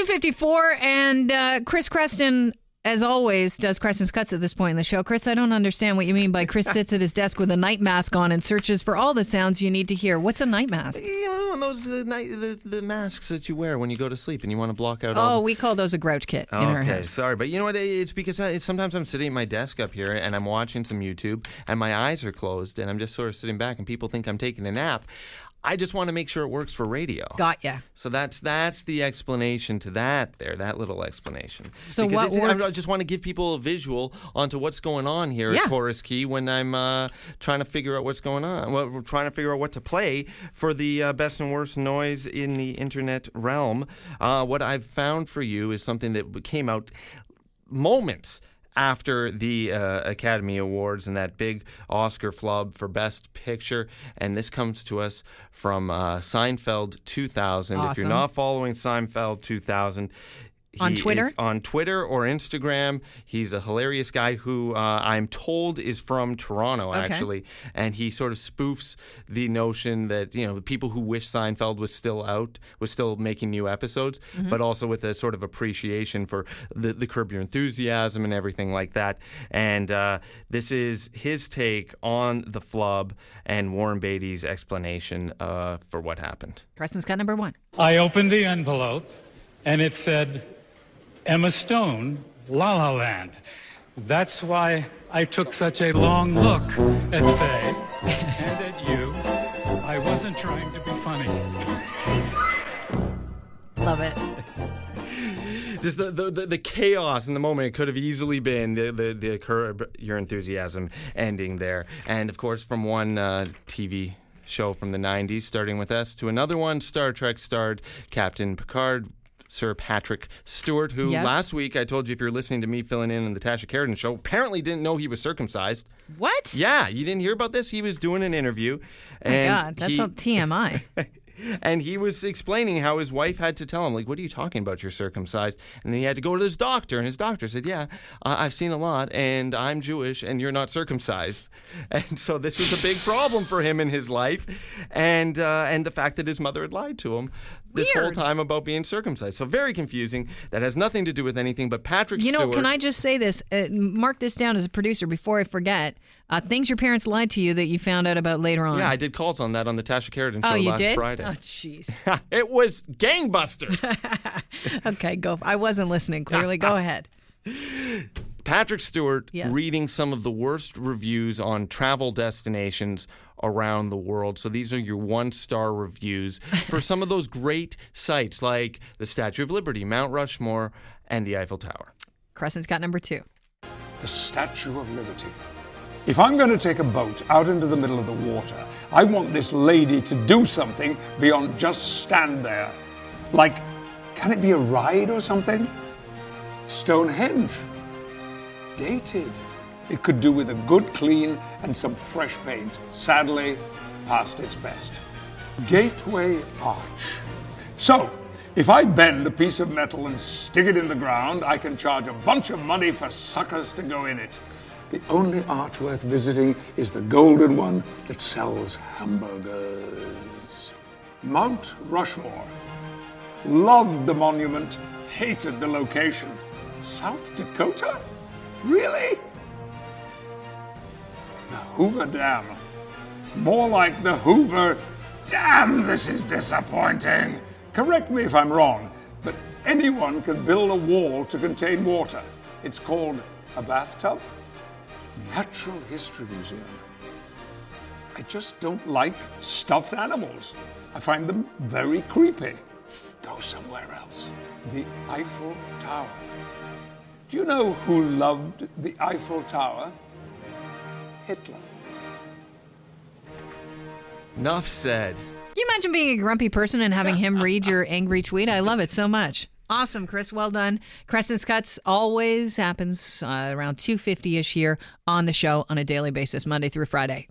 254 and uh, Chris Creston, as always, does Creston's Cuts at this point in the show. Chris, I don't understand what you mean by Chris sits at his desk with a night mask on and searches for all the sounds you need to hear. What's a night mask? You know, those the, night, the the masks that you wear when you go to sleep and you want to block out Oh, we call those a grouch kit in our Okay, house. sorry, but you know what? It's because I, sometimes I'm sitting at my desk up here and I'm watching some YouTube and my eyes are closed and I'm just sort of sitting back and people think I'm taking a nap. I just want to make sure it works for radio. Got ya. So that's that's the explanation to that there, that little explanation. So Because what it's- I just want to give people a visual onto what's going on here Yeah. at Chorus Key when I'm uh, trying to figure out what's going on. Well, we're trying to figure out what to play for the uh, best and worst noise in the internet realm. Uh, what I've found for you is something that came out moments after the uh, Academy Awards and that big Oscar flub for Best Picture. And this comes to us from uh, Seinfeld 2000. If you're not following Seinfeld 2000, On Twitter? on Twitter or Instagram. He's a hilarious guy who uh, I'm told is from Toronto, Okay. actually, and he sort of spoofs the notion that you know people who wish Seinfeld was still out, was still making new episodes, Mm-hmm. but also with a sort of appreciation for the, the Curb Your Enthusiasm and everything like that. And uh, this is his take on the flub and Warren Beatty's explanation uh, for what happened. Creston's cut number one. I opened the envelope and it said, Emma Stone, La La Land. That's why I took such a long look at Faye and at you. I wasn't trying to be funny. Love it. just the, the, the, the chaos in the moment. It could have easily been the, the, the curb your enthusiasm ending there. And of course, from one uh, TV show from the 90s, starting with S, to another one, Star Trek starred Captain Picard. Sir Patrick Stewart, who Yes. last week I told you if you're listening to me filling in on the Tasha Kheiriddin show, apparently didn't know he was circumcised. What? Yeah, you didn't hear about this? He was doing an interview. Oh my and God, that's he, not TMI. and he was explaining how his wife had to tell him, like, "What are you talking about? You're circumcised." And then he had to go to his doctor, and his doctor said, "Yeah, uh, I've seen a lot, and I'm Jewish, and you're not circumcised." And so this was a big problem for him in his life, and uh, and the fact that his mother had lied to him this whole time about being circumcised. So very confusing. That has nothing to do with anything. But Patrick You know, Stewart. can I just say this? Uh, mark this down as a producer before I forget. Uh, things your parents lied to you that you found out about later on. Yeah, I did calls on that on the Tasha Kheiriddin show oh, you last did? Friday. Oh, jeez. it was gangbusters. okay, go. I wasn't listening clearly. Go ahead. Patrick Stewart Yes. reading some of the worst reviews on travel destinations around the world. So these are your one star reviews for some of those great sites like the Statue of Liberty, Mount Rushmore, and the Eiffel Tower. Creston's got number two. the Statue of Liberty. If I'm going to take a boat out into the middle of the water, I want this lady to do something beyond just stand there. Like, can it be a ride or something? Stonehenge. Dated. It could do with a good clean and some fresh paint. Sadly, past its best. Gateway Arch. So, if I bend a piece of metal and stick it in the ground, I can charge a bunch of money for suckers to go in it. The only arch worth visiting is the golden one that sells hamburgers. Mount Rushmore. Loved the monument, hated the location. South Dakota? Really? The Hoover Dam. More like the Hoover. Damn, this is disappointing. Correct me if I'm wrong, but anyone can build a wall to contain water. It's called a bathtub. Natural History Museum. I just don't like stuffed animals. I find them very creepy. Go somewhere else. The Eiffel Tower. Do you know who loved the Eiffel Tower? Hitler. Enough said. Can you imagine being a grumpy person and having him read your angry tweet? I love it so much. Awesome, Chris. Well done. Creston's Cuts always happens uh, around 2.50ish here on the show on a daily basis, Monday through Friday.